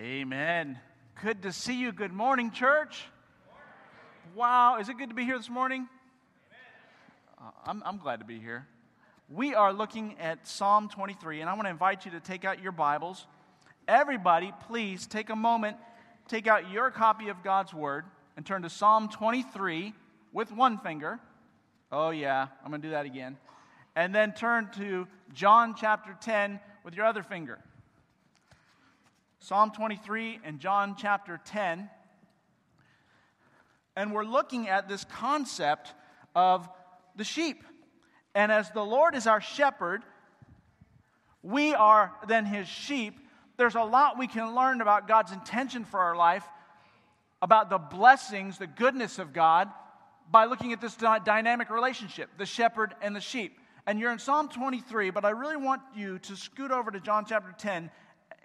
Amen. Good to see you. Good morning, church. Wow, is it good to be here this morning? Uh, I'm, I'm glad to be here. We are looking at Psalm 23, and I want to invite you to take out your Bibles. Everybody, please take a moment, take out your copy of God's Word, and turn to Psalm 23 with one finger. Oh, yeah, I'm going to do that again. And then turn to John chapter 10 with your other finger. Psalm 23 and John chapter 10. And we're looking at this concept of the sheep. And as the Lord is our shepherd, we are then his sheep. There's a lot we can learn about God's intention for our life, about the blessings, the goodness of God, by looking at this dynamic relationship the shepherd and the sheep. And you're in Psalm 23, but I really want you to scoot over to John chapter 10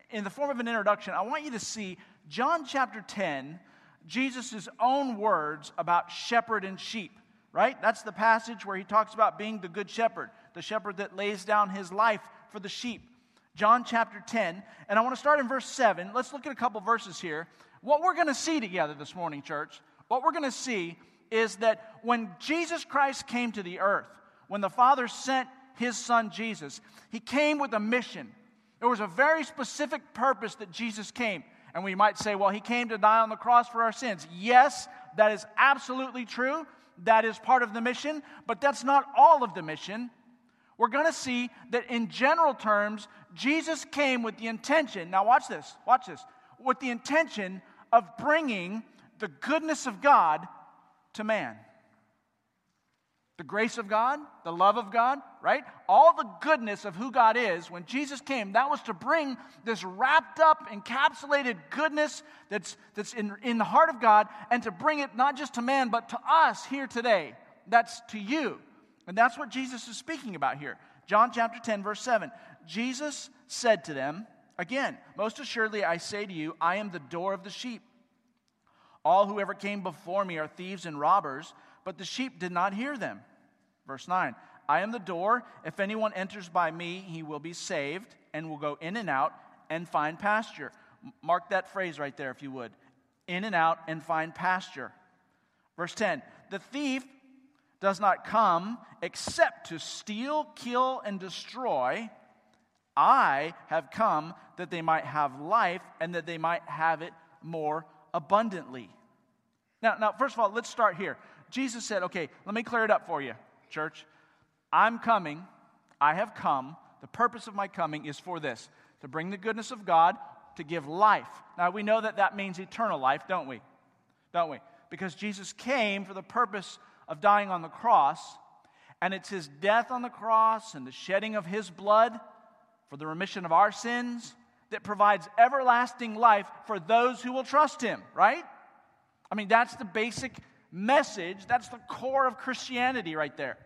in the form of an introduction, I want you to see John chapter 10, Jesus' own words about shepherd and sheep, right? That's the passage where he talks about being the good shepherd, the shepherd that lays down his life for the sheep. John chapter 10, and I want to start in verse 7. Let's look at a couple verses here. What we're going to see together this morning, church, what we're going to see is that when Jesus Christ came to the earth, when the Father sent his son Jesus, he came with a mission. There was a very specific purpose that Jesus came. And we might say, well, he came to die on the cross for our sins. Yes, that is absolutely true. That is part of the mission, but that's not all of the mission. We're going to see that in general terms, Jesus came with the intention, now watch this, watch this, with the intention of bringing the goodness of God to man the grace of God, the love of God, right? All the goodness of who God is, when Jesus came, that was to bring this wrapped up, encapsulated goodness that's, that's in, in the heart of God and to bring it not just to man, but to us here today. That's to you. And that's what Jesus is speaking about here. John chapter 10, verse 7. Jesus said to them, Again, most assuredly I say to you, I am the door of the sheep. All who ever came before me are thieves and robbers but the sheep did not hear them. Verse 9 I am the door. If anyone enters by me, he will be saved and will go in and out and find pasture. Mark that phrase right there, if you would. In and out and find pasture. Verse 10 The thief does not come except to steal, kill, and destroy. I have come that they might have life and that they might have it more abundantly. Now, now first of all, let's start here. Jesus said, okay, let me clear it up for you, church. I'm coming. I have come. The purpose of my coming is for this to bring the goodness of God, to give life. Now, we know that that means eternal life, don't we? Don't we? Because Jesus came for the purpose of dying on the cross, and it's his death on the cross and the shedding of his blood for the remission of our sins that provides everlasting life for those who will trust him, right? I mean, that's the basic message. That's the core of Christianity right there.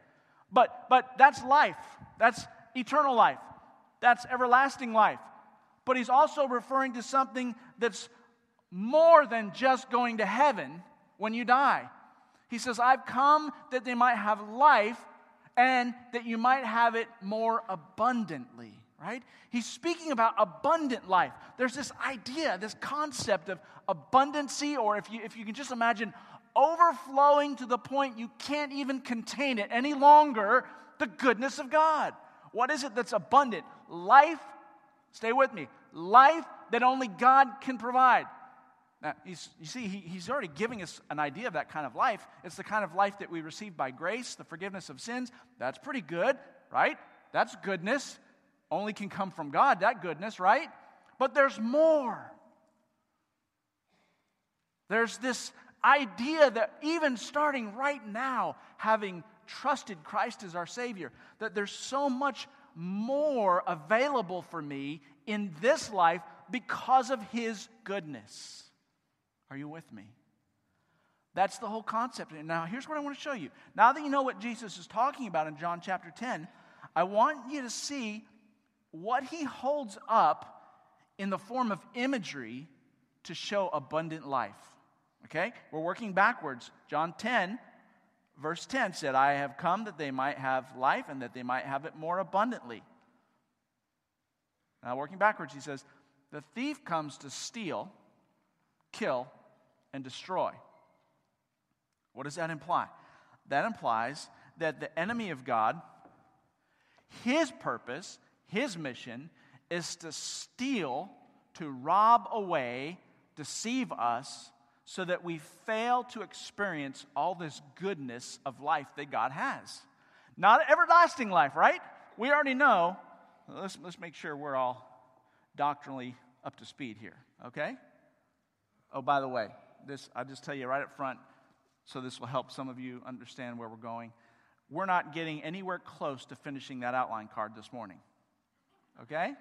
But, but that's life. That's eternal life. That's everlasting life. But he's also referring to something that's more than just going to heaven when you die. He says, I've come that they might have life and that you might have it more abundantly, right? He's speaking about abundant life. There's this idea, this concept of abundancy, or if you, if you can just imagine overflowing to the point you can't even contain it any longer the goodness of God. What is it that's abundant? Life, stay with me, life that only God can provide. Now, you see, he, he's already giving us an idea of that kind of life. It's the kind of life that we receive by grace, the forgiveness of sins. That's pretty good, right? That's goodness. Only can come from God, that goodness, right? But there's more. There's this idea that even starting right now, having trusted Christ as our Savior, that there's so much more available for me in this life because of His goodness. Are you with me? That's the whole concept. Now, here's what I want to show you. Now that you know what Jesus is talking about in John chapter 10, I want you to see what he holds up in the form of imagery to show abundant life. Okay? We're working backwards. John 10, verse 10 said, I have come that they might have life and that they might have it more abundantly. Now, working backwards, he says, The thief comes to steal, kill, and destroy. What does that imply? That implies that the enemy of God, his purpose, his mission, is to steal, to rob away, deceive us, so that we fail to experience all this goodness of life that God has. Not everlasting life, right? We already know. Let's, let's make sure we're all doctrinally up to speed here, okay? Oh, by the way, this I'll just tell you right up front, so this will help some of you understand where we're going. We're not getting anywhere close to finishing that outline card this morning. Okay?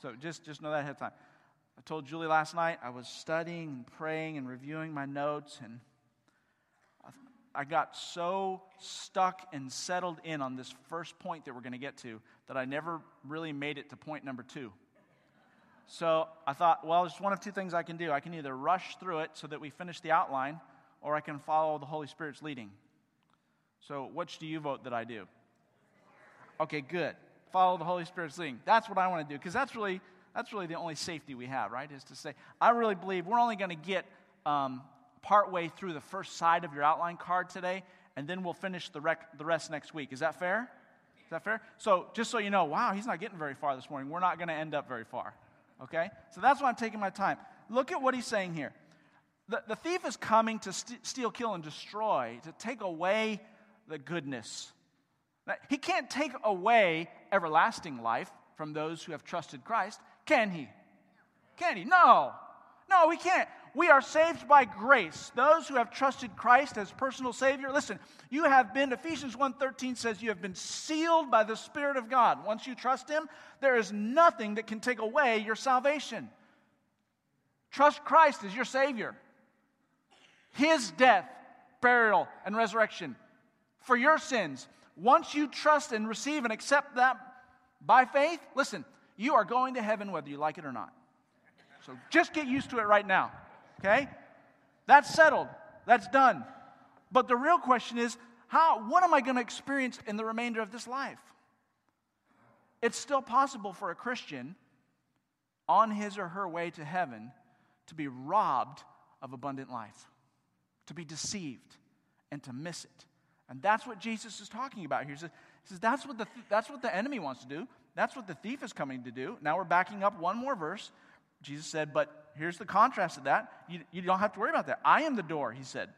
So just, just know that ahead of time. I told Julie last night I was studying and praying and reviewing my notes, and I got so stuck and settled in on this first point that we're going to get to that I never really made it to point number two. So I thought, well, there's one of two things I can do. I can either rush through it so that we finish the outline, or I can follow the Holy Spirit's leading. So, which do you vote that I do? Okay, good. Follow the Holy Spirit's leading. That's what I want to do because that's really that's really the only safety we have, right? Is to say, I really believe we're only going to get um, partway through the first side of your outline card today, and then we'll finish the, rec- the rest next week. Is that fair? Is that fair? So, just so you know, wow, he's not getting very far this morning. We're not going to end up very far. Okay? So that's why I'm taking my time. Look at what he's saying here. The, the thief is coming to st- steal, kill, and destroy, to take away the goodness. Now, he can't take away everlasting life from those who have trusted Christ, can he? Can he? No. No, we can't. We are saved by grace. Those who have trusted Christ as personal Savior, listen, you have been, Ephesians 1.13 says you have been sealed by the Spirit of God. Once you trust Him, there is nothing that can take away your salvation. Trust Christ as your Savior. His death, burial, and resurrection for your sins. Once you trust and receive and accept that by faith, listen, you are going to heaven whether you like it or not. So just get used to it right now, okay? That's settled. That's done. But the real question is, how what am I going to experience in the remainder of this life? It's still possible for a Christian on his or her way to heaven to be robbed of abundant life, to be deceived, and to miss it. And that's what Jesus is talking about here. He says, that's, what the, that's what the enemy wants to do. That's what the thief is coming to do. Now we're backing up one more verse. Jesus said, But here's the contrast of that. You, you don't have to worry about that. I am the door, he said.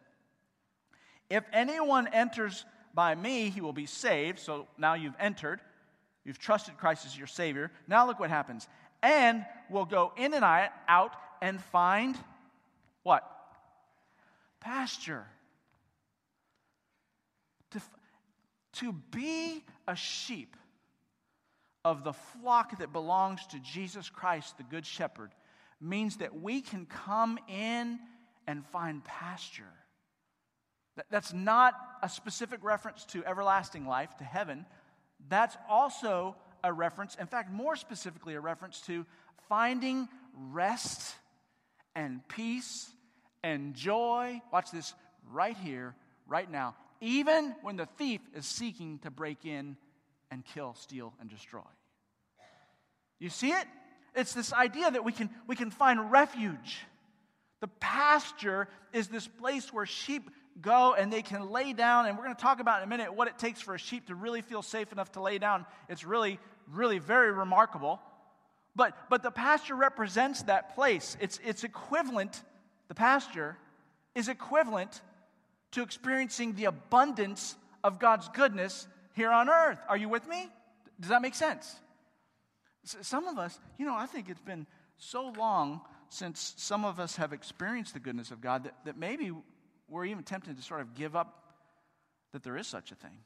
If anyone enters by me, he will be saved. So now you've entered. You've trusted Christ as your Savior. Now look what happens. And will go in and out and find what? Pasture. To, to be a sheep of the flock that belongs to Jesus Christ, the Good Shepherd, means that we can come in and find pasture. That's not a specific reference to everlasting life, to heaven. That's also a reference, in fact, more specifically, a reference to finding rest and peace and joy. Watch this right here, right now, even when the thief is seeking to break in and kill, steal, and destroy. You see it? It's this idea that we can, we can find refuge. The pasture is this place where sheep go and they can lay down. And we're going to talk about in a minute what it takes for a sheep to really feel safe enough to lay down. It's really, really very remarkable. But, but the pasture represents that place. It's, it's equivalent, the pasture is equivalent to experiencing the abundance of God's goodness here on earth. Are you with me? Does that make sense? Some of us, you know, I think it's been so long since some of us have experienced the goodness of God that, that maybe we're even tempted to sort of give up that there is such a thing.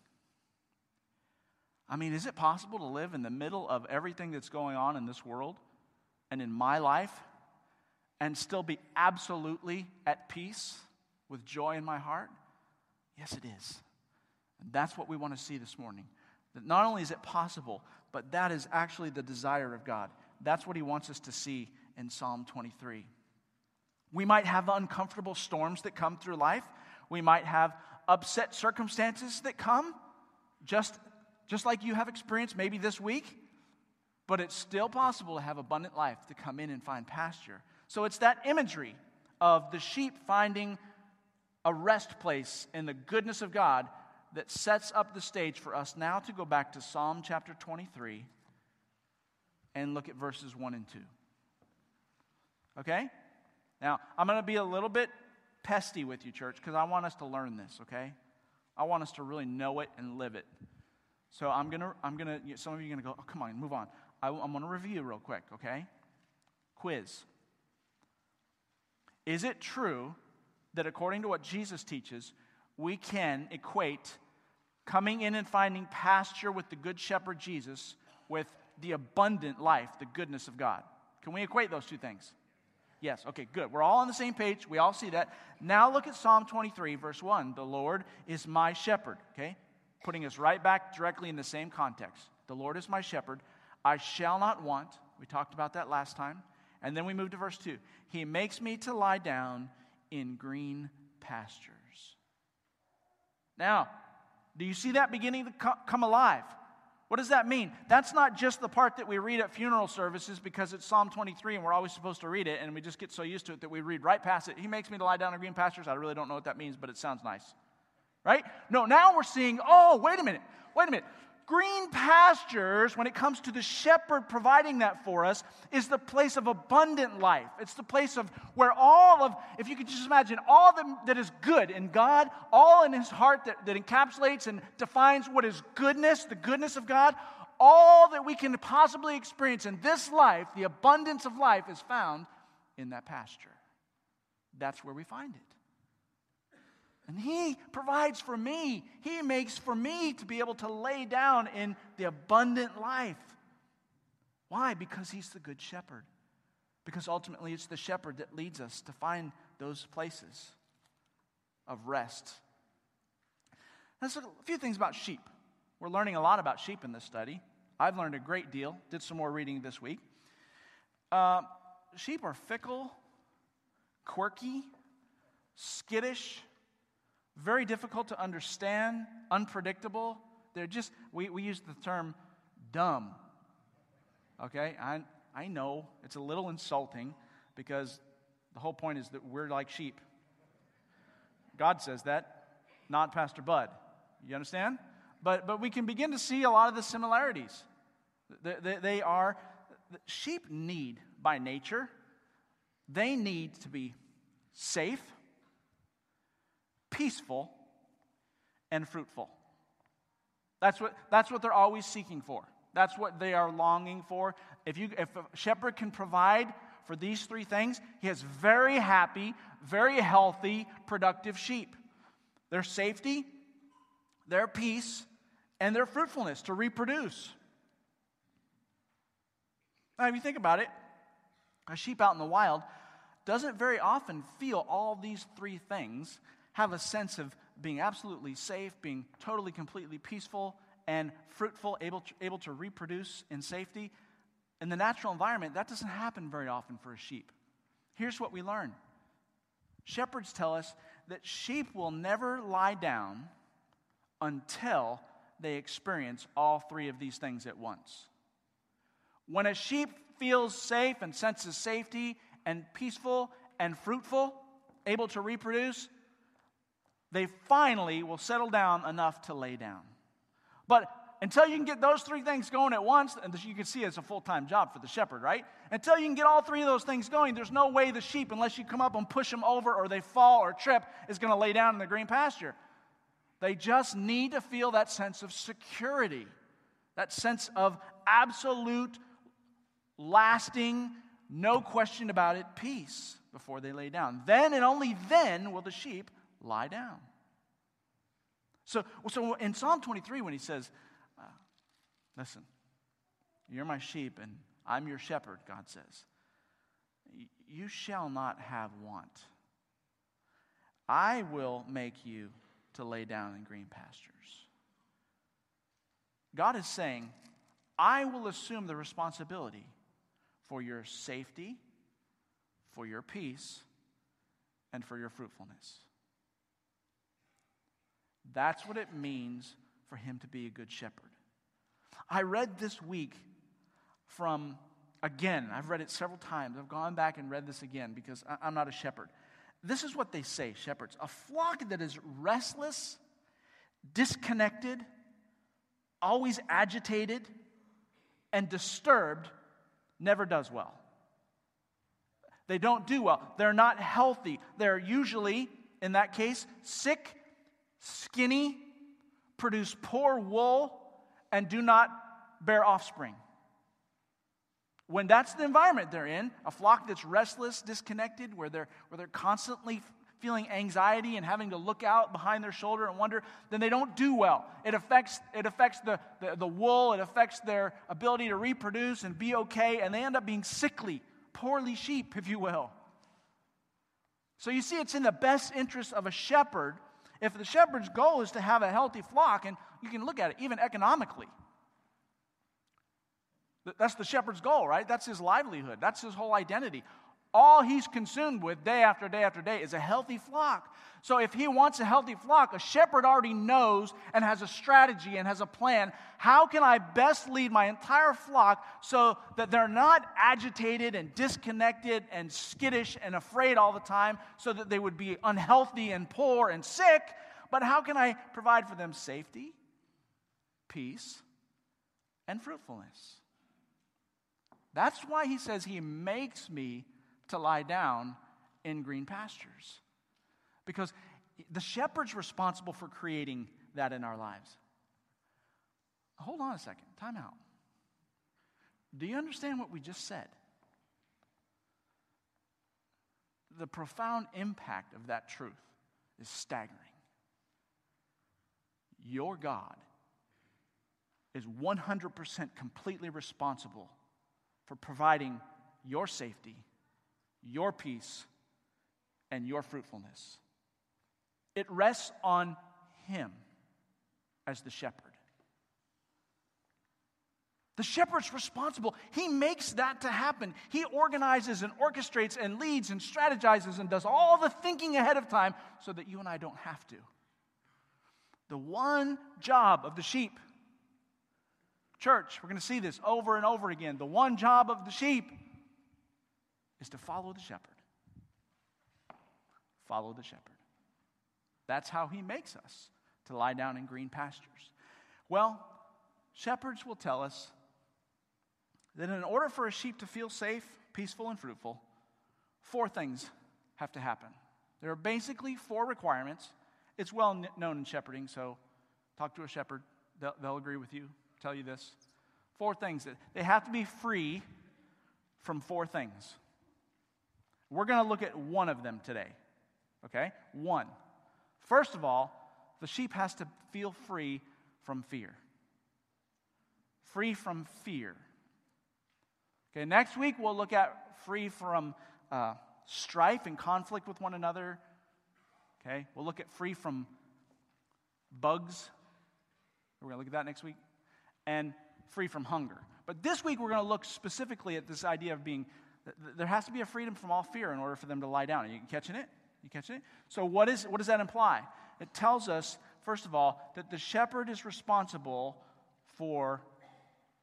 I mean, is it possible to live in the middle of everything that's going on in this world and in my life and still be absolutely at peace with joy in my heart? Yes, it is. And that's what we want to see this morning. That not only is it possible, but that is actually the desire of God. That's what He wants us to see in Psalm 23. We might have uncomfortable storms that come through life. We might have upset circumstances that come, just, just like you have experienced maybe this week. but it's still possible to have abundant life, to come in and find pasture. So it's that imagery of the sheep finding a rest place in the goodness of God that sets up the stage for us now to go back to Psalm chapter 23 and look at verses 1 and 2. Okay? Now, I'm going to be a little bit pesty with you, church, because I want us to learn this, okay? I want us to really know it and live it. So I'm going to, I'm going to, some of you are going to go, oh, come on, move on. I, I'm going to review real quick, okay? Quiz. Is it true that according to what Jesus teaches, we can equate coming in and finding pasture with the Good Shepherd Jesus with the abundant life, the goodness of God? Can we equate those two things? Yes, okay, good. We're all on the same page. We all see that. Now look at Psalm 23, verse 1. The Lord is my shepherd, okay? Putting us right back directly in the same context. The Lord is my shepherd. I shall not want. We talked about that last time. And then we move to verse 2. He makes me to lie down in green pastures. Now, do you see that beginning to come alive? What does that mean? That's not just the part that we read at funeral services because it's Psalm 23 and we're always supposed to read it and we just get so used to it that we read right past it. He makes me to lie down in green pastures. I really don't know what that means, but it sounds nice. Right? No, now we're seeing, oh, wait a minute. Wait a minute. Green pastures, when it comes to the shepherd providing that for us, is the place of abundant life. It's the place of where all of, if you could just imagine, all that is good in God, all in his heart that, that encapsulates and defines what is goodness, the goodness of God, all that we can possibly experience in this life, the abundance of life, is found in that pasture. That's where we find it. And He provides for me. He makes for me to be able to lay down in the abundant life. Why? Because He's the good shepherd. Because ultimately it's the shepherd that leads us to find those places of rest. Look a few things about sheep. We're learning a lot about sheep in this study. I've learned a great deal, did some more reading this week. Uh, sheep are fickle, quirky, skittish, very difficult to understand, unpredictable. They're just, we, we use the term dumb. Okay? I, I know it's a little insulting because the whole point is that we're like sheep. God says that, not Pastor Bud. You understand? But, but we can begin to see a lot of the similarities. They, they, they are, sheep need by nature, they need to be safe peaceful, and fruitful. That's what, that's what they're always seeking for. That's what they are longing for. If, you, if a shepherd can provide for these three things, he has very happy, very healthy, productive sheep. Their safety, their peace, and their fruitfulness to reproduce. Now, if you think about it, a sheep out in the wild doesn't very often feel all these three things have a sense of being absolutely safe, being totally, completely peaceful and fruitful, able to, able to reproduce in safety. In the natural environment, that doesn't happen very often for a sheep. Here's what we learn shepherds tell us that sheep will never lie down until they experience all three of these things at once. When a sheep feels safe and senses safety and peaceful and fruitful, able to reproduce, they finally will settle down enough to lay down. But until you can get those three things going at once, and you can see it's a full time job for the shepherd, right? Until you can get all three of those things going, there's no way the sheep, unless you come up and push them over or they fall or trip, is going to lay down in the green pasture. They just need to feel that sense of security, that sense of absolute, lasting, no question about it, peace before they lay down. Then and only then will the sheep lie down. So, so in Psalm 23, when he says, uh, Listen, you're my sheep and I'm your shepherd, God says, you shall not have want. I will make you to lay down in green pastures. God is saying, I will assume the responsibility for your safety, for your peace, and for your fruitfulness. That's what it means for him to be a good shepherd. I read this week from, again, I've read it several times. I've gone back and read this again because I'm not a shepherd. This is what they say, shepherds. A flock that is restless, disconnected, always agitated, and disturbed never does well. They don't do well. They're not healthy. They're usually, in that case, sick, skinny, produce poor wool, and do not bear offspring. When that's the environment they're in, a flock that's restless, disconnected, where they're, where they're constantly feeling anxiety and having to look out behind their shoulder and wonder, then they don't do well. It affects, it affects the, the, the wool, it affects their ability to reproduce and be okay, and they end up being sickly, poorly sheep, if you will. So you see, it's in the best interest of a shepherd if the shepherd's goal is to have a healthy flock, and you can look at it even economically. That's the shepherd's goal, right? That's his livelihood. That's his whole identity. All he's consumed with day after day after day is a healthy flock. So if he wants a healthy flock, a shepherd already knows and has a strategy and has a plan. How can I best lead my entire flock so that they're not agitated and disconnected and skittish and afraid all the time so that they would be unhealthy and poor and sick? But how can I provide for them safety, peace, and fruitfulness? That's why he says he makes me to lie down in green pastures. Because the shepherd's responsible for creating that in our lives. Hold on a second, time out. Do you understand what we just said? The profound impact of that truth is staggering. Your God is 100% completely responsible for providing your safety, your peace, and your fruitfulness. It rests on Him as the shepherd. The shepherd's responsible. He makes that to happen. He organizes and orchestrates and leads and strategizes and does all the thinking ahead of time so that you and I don't have to. The one job of the sheep Church, we're going to see this over and over again. The one job of the sheep is to follow the shepherd. Follow the shepherd. That's how he makes us to lie down in green pastures. Well, shepherds will tell us that in order for a sheep to feel safe, peaceful, and fruitful, four things have to happen. There are basically four requirements. It's well known in shepherding, so talk to a shepherd, they'll, they'll agree with you tell you this. Four things that they have to be free from four things. We're going to look at one of them today. Okay? One. First of all, the sheep has to feel free from fear. Free from fear. Okay, next week we'll look at free from uh, strife and conflict with one another. Okay, we'll look at free from bugs. We're going to look at that next week and free from hunger. But this week, we're going to look specifically at this idea of being, there has to be a freedom from all fear in order for them to lie down. Are you catching it? You catching it? So, what, is, what does that imply? It tells us, first of all, that the shepherd is responsible for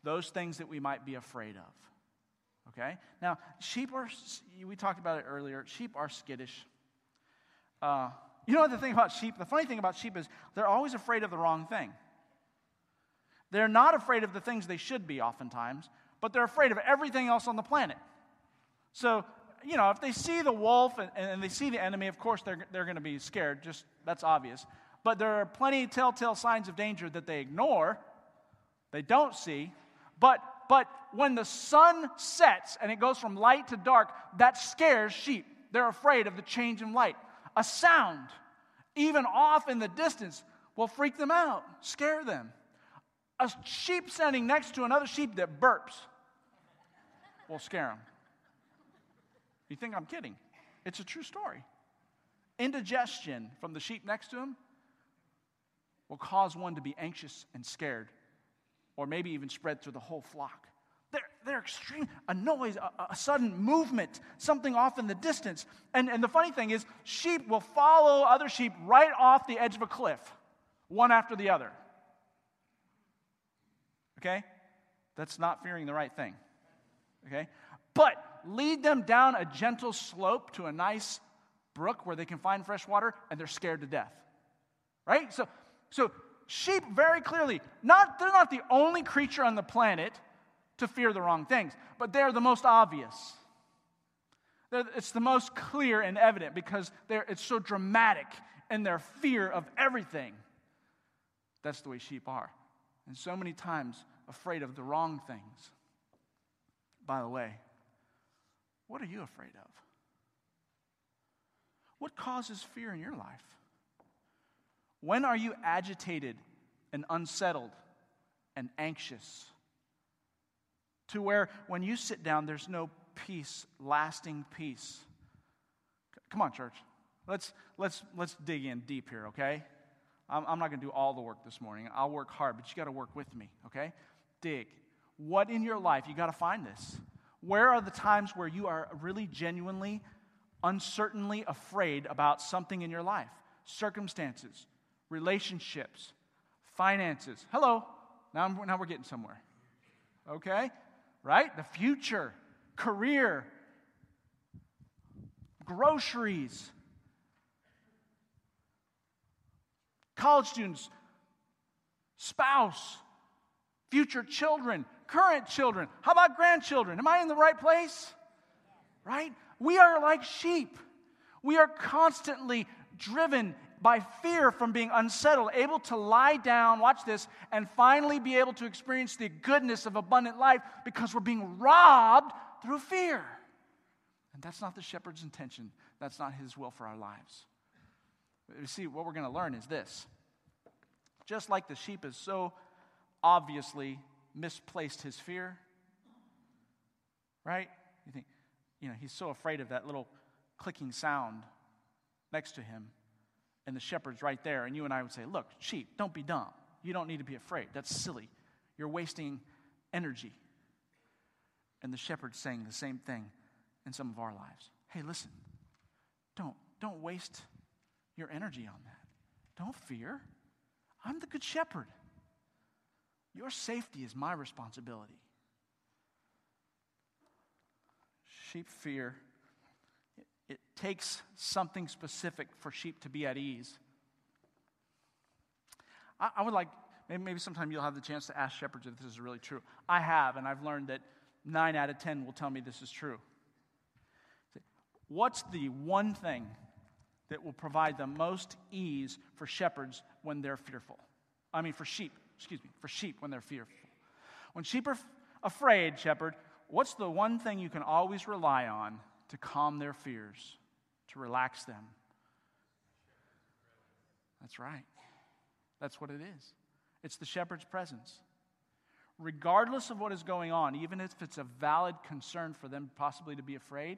those things that we might be afraid of. Okay? Now, sheep are, we talked about it earlier, sheep are skittish. Uh, you know the thing about sheep? The funny thing about sheep is they're always afraid of the wrong thing. They're not afraid of the things they should be, oftentimes, but they're afraid of everything else on the planet. So, you know, if they see the wolf and, and they see the enemy, of course they're, they're going to be scared. Just that's obvious. But there are plenty of telltale signs of danger that they ignore, they don't see. But but when the sun sets and it goes from light to dark, that scares sheep. They're afraid of the change in light. A sound, even off in the distance, will freak them out, scare them. A sheep standing next to another sheep that burps will scare them. You think I'm kidding? It's a true story. Indigestion from the sheep next to him will cause one to be anxious and scared, or maybe even spread through the whole flock. They're, they're extreme. A noise, a, a, sudden movement, something off in the distance. And, and the funny thing is, sheep will follow other sheep right off the edge of a cliff, one after the other. Okay? That's not fearing the right thing. okay? But lead them down a gentle slope to a nice brook where they can find fresh water and they're scared to death. Right? So, so sheep very clearly, not, they're not the only creature on the planet to fear the wrong things, but they're the most obvious. They're, it's the most clear and evident because it's so dramatic in their fear of everything. That's the way sheep are. And so many times afraid of the wrong things. By the way, what are you afraid of? What causes fear in your life? When are you agitated and unsettled and anxious? To where when you sit down, there's no peace, lasting peace. Come on, church. Let's, let's, let's dig in deep here, okay? I'm, I'm not going to do all the work this morning. I'll work hard, but you got to work with me, okay? Dig. What in your life, you got to find this. Where are the times where you are really genuinely, uncertainly afraid about something in your life? Circumstances, relationships, finances. Hello. Now, I'm, now we're getting somewhere. Okay? Right? The future, career, groceries, college students, spouse, future children, current children. How about grandchildren? Am I in the right place? Right? We are like sheep. We are constantly driven by fear from being unsettled, able to lie down, watch this, and finally be able to experience the goodness of abundant life because we're being robbed through fear. And that's not the shepherd's intention. That's not his will for our lives. You see, what we're going to learn is this. Just like the sheep is so obviously misplaced his fear, right? You think, you know, he's so afraid of that little clicking sound next to him, and the shepherd's right there, and you and I would say, Look, sheep, don't be dumb. You don't need to be afraid. That's silly. You're wasting energy. And the shepherd's saying the same thing in some of our lives. Hey, listen, don't, don't waste your energy on that. Don't fear. I'm the good shepherd. Your safety is my responsibility. Sheep fear. It, it takes something specific for sheep to be at ease. I, I would like, maybe, maybe sometime you'll have the chance to ask shepherds if this is really true. I have, and I've learned that nine out of 10 will tell me this is true. What's the one thing that will provide the most ease for shepherds when they're fearful? I mean, for sheep, excuse me, for sheep when they're fearful. When sheep are afraid, shepherd, what's the one thing you can always rely on to calm their fears, to relax them? That's right. That's what it is. It's the shepherd's presence. Regardless of what is going on, even if it's a valid concern for them possibly to be afraid,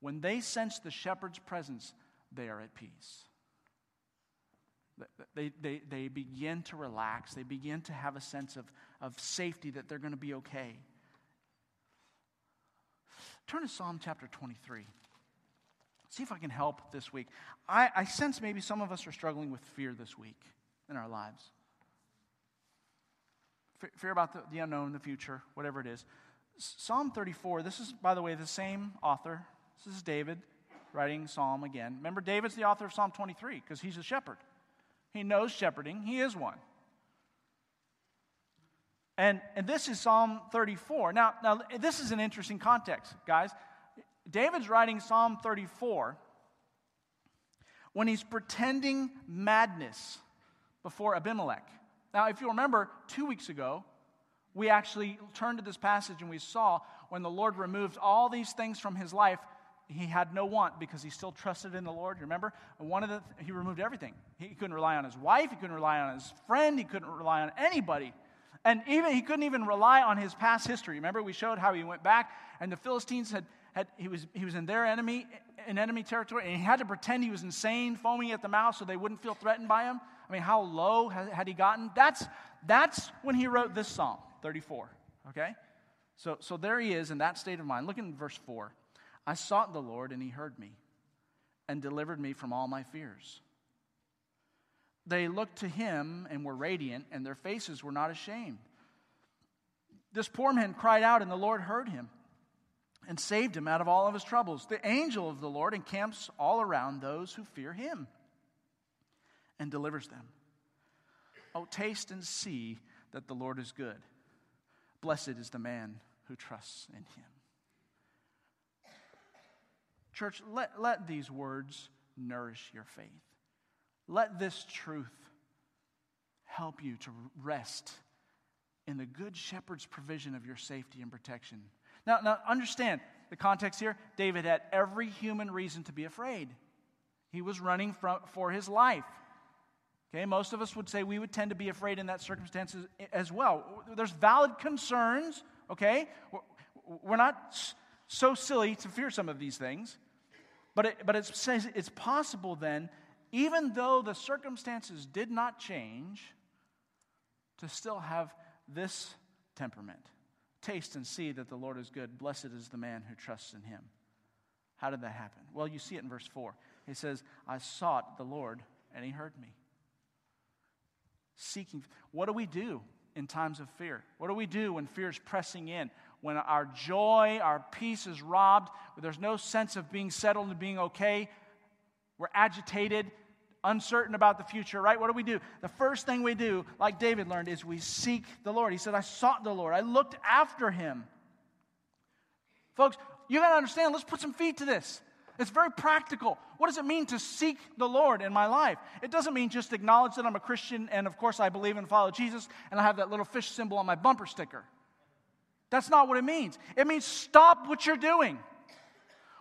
when they sense the shepherd's presence, they are at peace. They, they, they begin to relax. They begin to have a sense of, of safety that they're going to be okay. Turn to Psalm chapter 23. See if I can help this week. I, I sense maybe some of us are struggling with fear this week in our lives. Fear about the, the unknown, the future, whatever it is. Psalm 34, this is, by the way, the same author. This is David writing Psalm again. Remember, David's the author of Psalm 23 because he's a shepherd. He knows shepherding, he is one. And, and this is Psalm 34. Now, now, this is an interesting context, guys. David's writing Psalm 34 when he's pretending madness before Abimelech. Now, if you remember, two weeks ago, we actually turned to this passage and we saw when the Lord removed all these things from his life, he had no want because he still trusted in the Lord. Remember? One of the he removed everything. He couldn't rely on his wife, he couldn't rely on his friend, he couldn't rely on anybody. And even he couldn't even rely on his past history. Remember, we showed how he went back and the Philistines had, had he was he was in their enemy in enemy territory, and he had to pretend he was insane, foaming at the mouth so they wouldn't feel threatened by him. I mean, how low had he gotten? That's that's when he wrote this psalm, 34. Okay? So so there he is in that state of mind. Look in verse 4. I sought the Lord, and he heard me and delivered me from all my fears. They looked to him and were radiant, and their faces were not ashamed. This poor man cried out, and the Lord heard him. and saved him out of all of his troubles. The angel of the Lord encamps all around those who fear him and delivers them. Oh, taste and see that the Lord is good. Blessed is the man who trusts in him. Church, let, let these words nourish your faith. Let this truth help you to rest in the good shepherd's provision of your safety and protection. Now, now understand the context here. David had every human reason to be afraid. He was running from, for his life. Okay, most of us would say we would tend to be afraid in that circumstance as well. There's valid concerns, okay? We're not so silly to fear some of these things. But it, but it says it's possible then, even though the circumstances did not change, to still have this temperament. Taste and see that the Lord is good. Blessed is the man who trusts in him. How did that happen? Well, you see it in verse 4. He says, I sought the Lord, and he heard me. Seeking. What do we do in times of fear? What do we do when fear is pressing in? When our joy, our peace is robbed, there's no sense of being settled and being okay, we're agitated, uncertain about the future, right? What do we do? The first thing we do, like David learned, is we seek the Lord. He said, I sought the Lord, I looked after him. Folks, you got to understand, let's put some feet to this. It's very practical. What does it mean to seek the Lord in my life? It doesn't mean just acknowledge that I'm a Christian and, of course, I believe and follow Jesus and I have that little fish symbol on my bumper sticker. That's not what it means. It means stop what you're doing.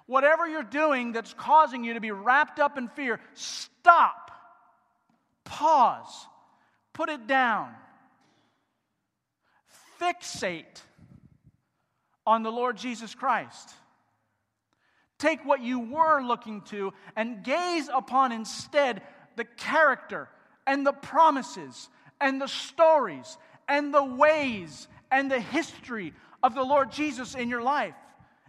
Whatever you're doing that's causing you to be wrapped up in fear, stop. Pause. Put it down. Fixate on the Lord Jesus Christ. Take what you were looking to and gaze upon instead the character and the promises and the stories and the ways and the history of the Lord Jesus in your life.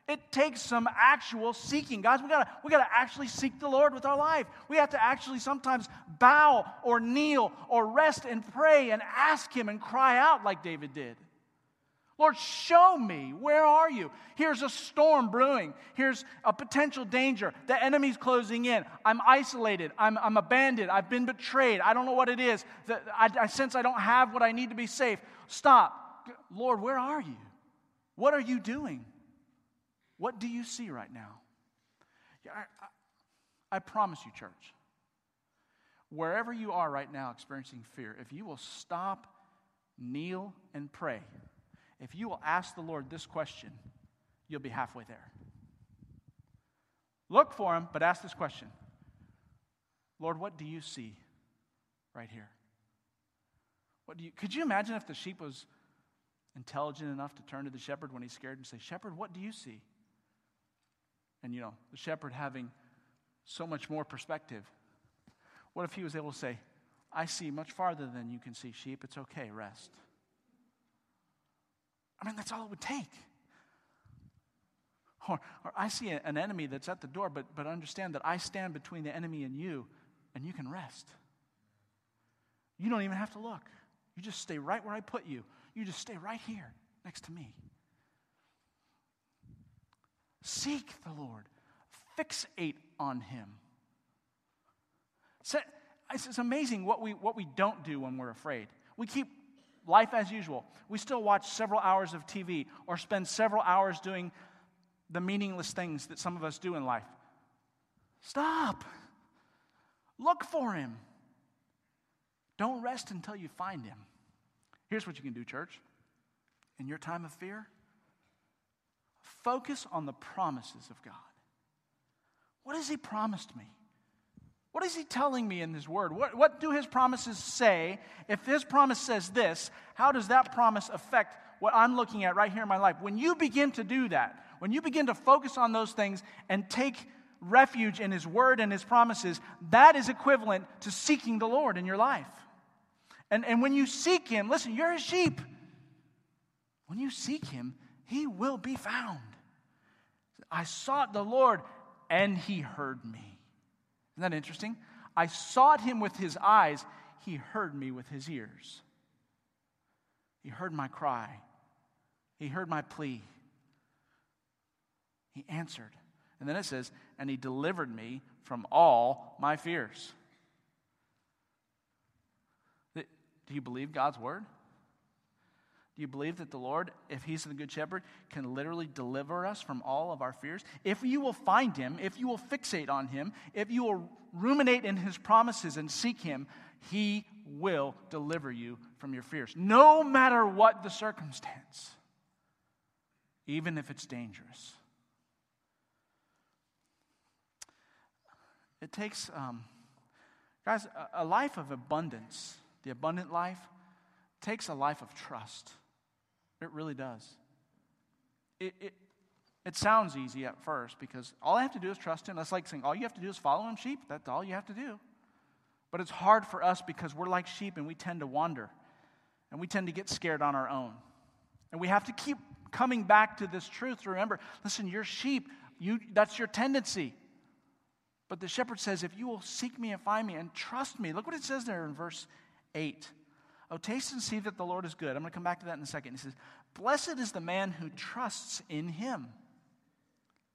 It takes some actual seeking. Guys, we gotta, we gotta actually seek the Lord with our life. We have to actually sometimes bow or kneel or rest and pray and ask Him and cry out like David did. Lord, show me. Where are you? Here's a storm brewing. Here's a potential danger. The enemy's closing in. I'm isolated. I'm, I'm abandoned. I've been betrayed. I don't know what it is. The, I, I sense I don't have what I need to be safe. Stop. Lord, where are you? What are you doing? What do you see right now? I, promise you, church, wherever you are right now experiencing fear, if you will stop, kneel, and pray, if you will ask the Lord this question, you'll be halfway there. Look for him, but ask this question Lord, what do you see right here? What do you, could you imagine if the sheep was intelligent enough to turn to the shepherd when he's scared and say, Shepherd, what do you see? And, you know, the shepherd having so much more perspective. What if he was able to say, I see much farther than you can see, sheep. It's okay, rest. I mean, that's all it would take. Or, or I see a, an enemy that's at the door, but, but understand that I stand between the enemy and you, and you can rest. You don't even have to look. You just stay right where I put you. You just stay right here next to me. Seek the Lord, fixate on Him. It's amazing what we, what we don't do when we're afraid. We keep life as usual. We still watch several hours of TV or spend several hours doing the meaningless things that some of us do in life. Stop. Look for Him. Don't rest until you find Him. Here's what you can do, church. In your time of fear, focus on the promises of God. What has He promised me? What is He telling me in His Word? What, what do His promises say? If His promise says this, how does that promise affect what I'm looking at right here in my life? When you begin to do that, when you begin to focus on those things and take refuge in His Word and His promises, that is equivalent to seeking the Lord in your life. And, and when you seek him, listen, you're a sheep. When you seek him, he will be found. I sought the Lord, and he heard me. Isn't that interesting? I sought him with his eyes, he heard me with his ears. He heard my cry, he heard my plea. He answered. And then it says, And he delivered me from all my fears. Do you believe God's word? Do you believe that the Lord, if He's the Good Shepherd, can literally deliver us from all of our fears? If you will find Him, if you will fixate on Him, if you will ruminate in His promises and seek Him, He will deliver you from your fears, no matter what the circumstance, even if it's dangerous. It takes, um, guys, a, life of abundance, the abundant life, takes a life of trust. It really does. It, it, it sounds easy at first because all I have to do is trust Him. That's like saying, all you have to do is follow Him, sheep. That's all you have to do. But it's hard for us because we're like sheep and we tend to wander and we tend to get scared on our own. And we have to keep coming back to this truth remember listen, you're sheep, you, that's your tendency. But the shepherd says, if you will seek me and find me and trust me, look what it says there in verse 8. Oh, taste and see that the Lord is good. I'm going to come back to that in a second. He says, Blessed is the man who trusts in him.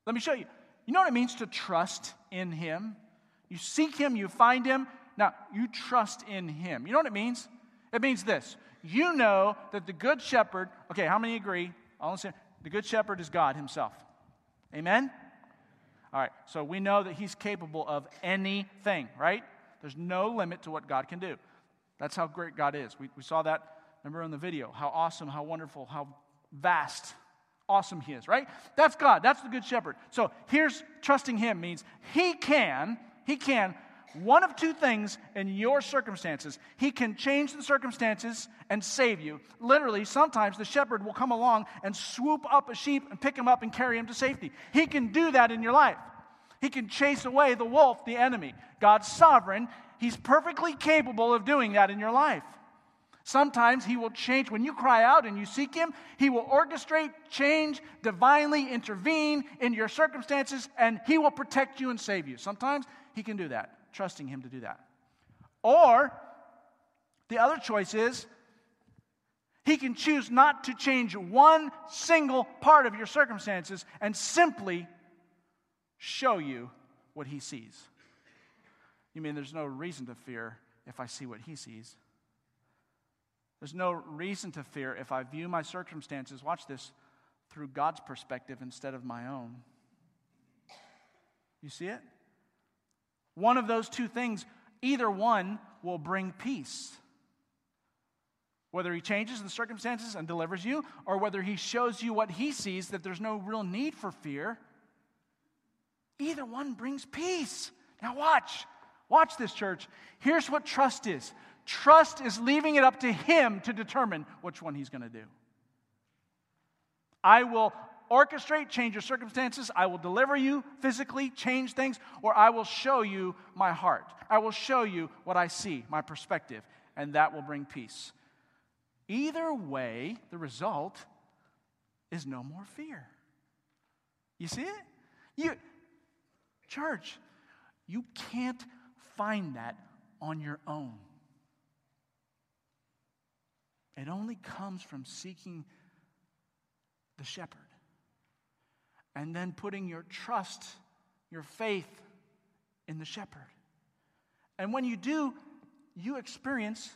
Let me show you. You know what it means to trust in him? You seek him, you find him. Now, you trust in him. You know what it means? It means this. You know that the good shepherd, okay, how many agree? All say, the good shepherd is God himself. Amen? All right, so we know that he's capable of anything, right? There's no limit to what God can do. That's how great God is. We, we saw that, remember, in the video. How awesome, how wonderful, how vast, awesome He is, right? That's God. That's the Good Shepherd. So here's trusting Him means He can, He can, one of two things in your circumstances. He can change the circumstances and save you. Literally, sometimes the shepherd will come along and swoop up a sheep and pick him up and carry him to safety. He can do that in your life. He can chase away the wolf, the enemy. God's sovereign. He's perfectly capable of doing that in your life. Sometimes He will change. When you cry out and you seek Him, He will orchestrate, change, divinely intervene in your circumstances, and He will protect you and save you. Sometimes He can do that, trusting Him to do that. Or the other choice is He can choose not to change one single part of your circumstances and simply show you what He sees. You mean there's no reason to fear if I see what he sees? There's no reason to fear if I view my circumstances, watch this, through God's perspective instead of my own. You see it? One of those two things, either one will bring peace. Whether he changes the circumstances and delivers you, or whether he shows you what he sees, that there's no real need for fear, either one brings peace. Now, watch. Watch this, church. Here's what trust is trust is leaving it up to Him to determine which one He's going to do. I will orchestrate, change your circumstances. I will deliver you physically, change things, or I will show you my heart. I will show you what I see, my perspective, and that will bring peace. Either way, the result is no more fear. You see it? You, church, you can't find that on your own. It only comes from seeking the shepherd and then putting your trust, your faith in the shepherd. And when you do, you experience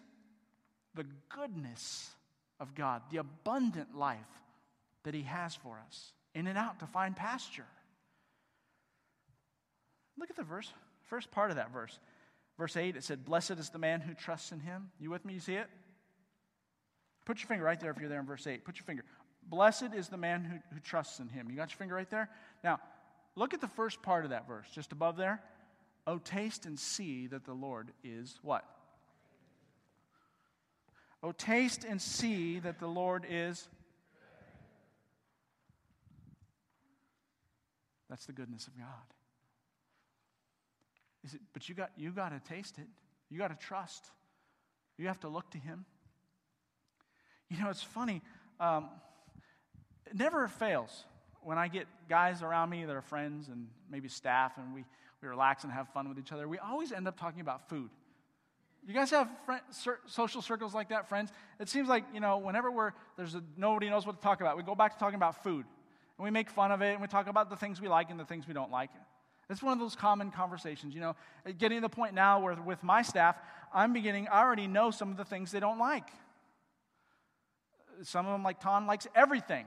the goodness of God, the abundant life that He has for us, in and out to find pasture. Look at the verse, first part of that verse. Verse 8, it said, Blessed is the man who trusts in him. You with me? You see it? Put your finger right there if you're there in verse 8. Put your finger. Blessed is the man who, who trusts in him. You got your finger right there? Now, look at the first part of that verse, just above there. Oh, taste and see that the Lord is what? Oh, taste and see that the Lord is. That's the goodness of God. Is it, but you got, you got to taste it. You got to trust. You have to look to Him. You know, it's funny. Um, it never fails when I get guys around me that are friends and maybe staff, and we, we relax and have fun with each other. We always end up talking about food. You guys have friend, social circles like that, friends? It seems like, you know, whenever we're, there's a, nobody knows what to talk about, we go back to talking about food. And we make fun of it and we talk about the things we like and the things we don't like. It's one of those common conversations, you know. Getting to the point now where with my staff, I'm beginning, I already know some of the things they don't like. Some of them, like Ton, likes everything.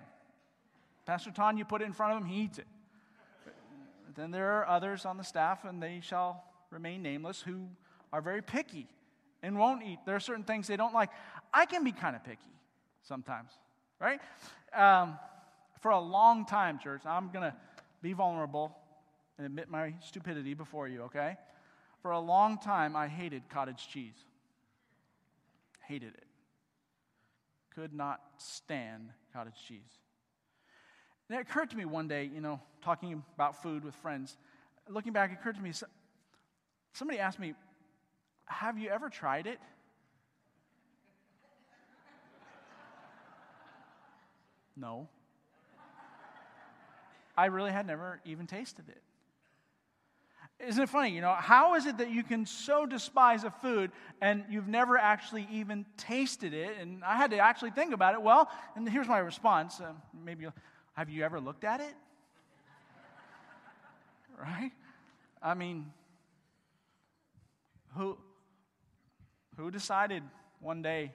Pastor Ton, you put it in front of him, he eats it. Then there are others on the staff, and they shall remain nameless, who are very picky and won't eat. There are certain things they don't like. I can be kind of picky sometimes, right? Um, for a long time, church, I'm going to be vulnerable and admit my stupidity before you, okay? For a long time, I hated cottage cheese. Hated it. Could not stand cottage cheese. And it occurred to me one day, you know, talking about food with friends, looking back, it occurred to me somebody asked me, Have you ever tried it? No. I really had never even tasted it. Isn't it funny? You know, how is it that you can so despise a food and you've never actually even tasted it? And I had to actually think about it. Well, and here's my response. Uh, maybe have you ever looked at it? right? I mean, who, who decided one day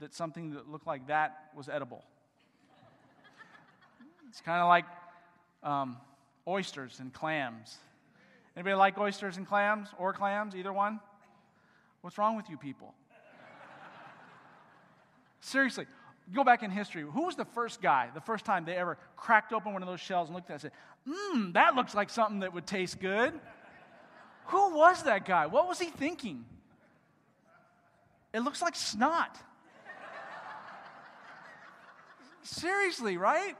that something that looked like that was edible? it's kind of like um, oysters and clams. Anybody like oysters and clams or clams, either one? What's wrong with you people? Seriously, go back in history. Who was the first guy, the first time they ever cracked open one of those shells and looked at it and said, Mmm, that looks like something that would taste good? Who was that guy? What was he thinking? It looks like snot. Seriously, right?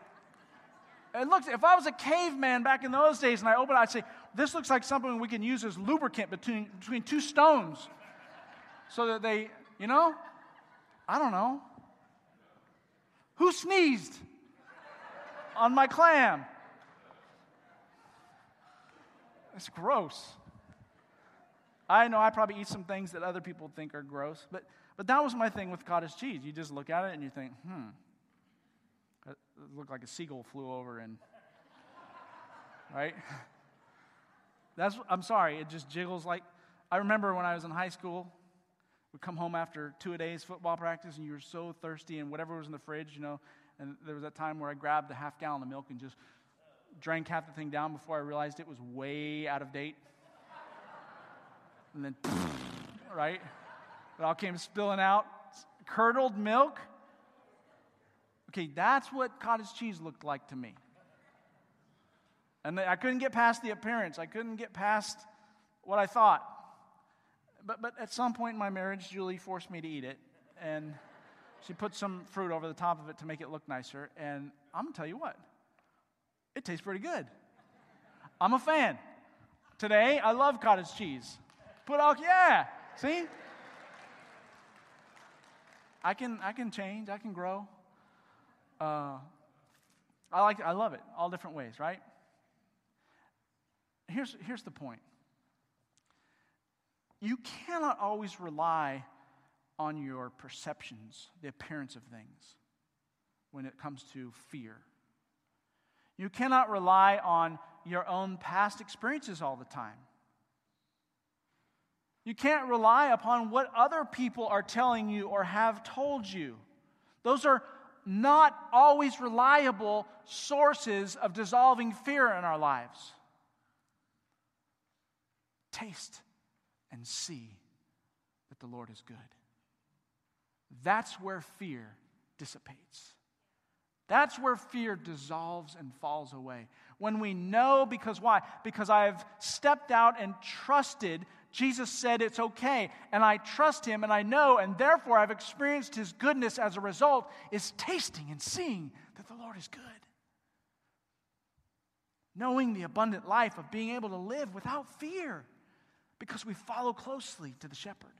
It looks, if I was a caveman back in those days and I opened it, I'd say, This looks like something we can use as lubricant between, between two stones so that they, you know? I don't know. Who sneezed on my clam? It's gross. I know I probably eat some things that other people think are gross, but, but that was my thing with cottage cheese. You just look at it and you think, hmm, it looked like a seagull flew over and, right? That's, I'm sorry, it just jiggles like, I remember when I was in high school, we'd come home after two a days football practice and you were so thirsty and whatever was in the fridge, you know, and there was that time where I grabbed a half gallon of milk and just drank half the thing down before I realized it was way out of date. and then, right? It all came spilling out. Curdled milk. Okay, that's what cottage cheese looked like to me. And I couldn't get past the appearance. I couldn't get past what I thought but, but at some point in my marriage, Julie forced me to eat it. And she put some fruit over the top of it to make it look nicer. And I'm going to tell you what, it tastes pretty good. I'm a fan. Today, I love cottage cheese. Put out, yeah, see? I can, I can change, I can grow. Uh, I like, I love it, all different ways, right? Here's, here's the point you cannot always rely on your perceptions, the appearance of things, when it comes to fear. You cannot rely on your own past experiences all the time. You can't rely upon what other people are telling you or have told you. Those are not always reliable sources of dissolving fear in our lives. Taste and see that the Lord is good. That's where fear dissipates. That's where fear dissolves and falls away. When we know, because why? Because I've stepped out and trusted. Jesus said it's okay, and I trust him and I know, and therefore I've experienced his goodness as a result, is tasting and seeing that the Lord is good. Knowing the abundant life of being able to live without fear because we follow closely to the shepherd.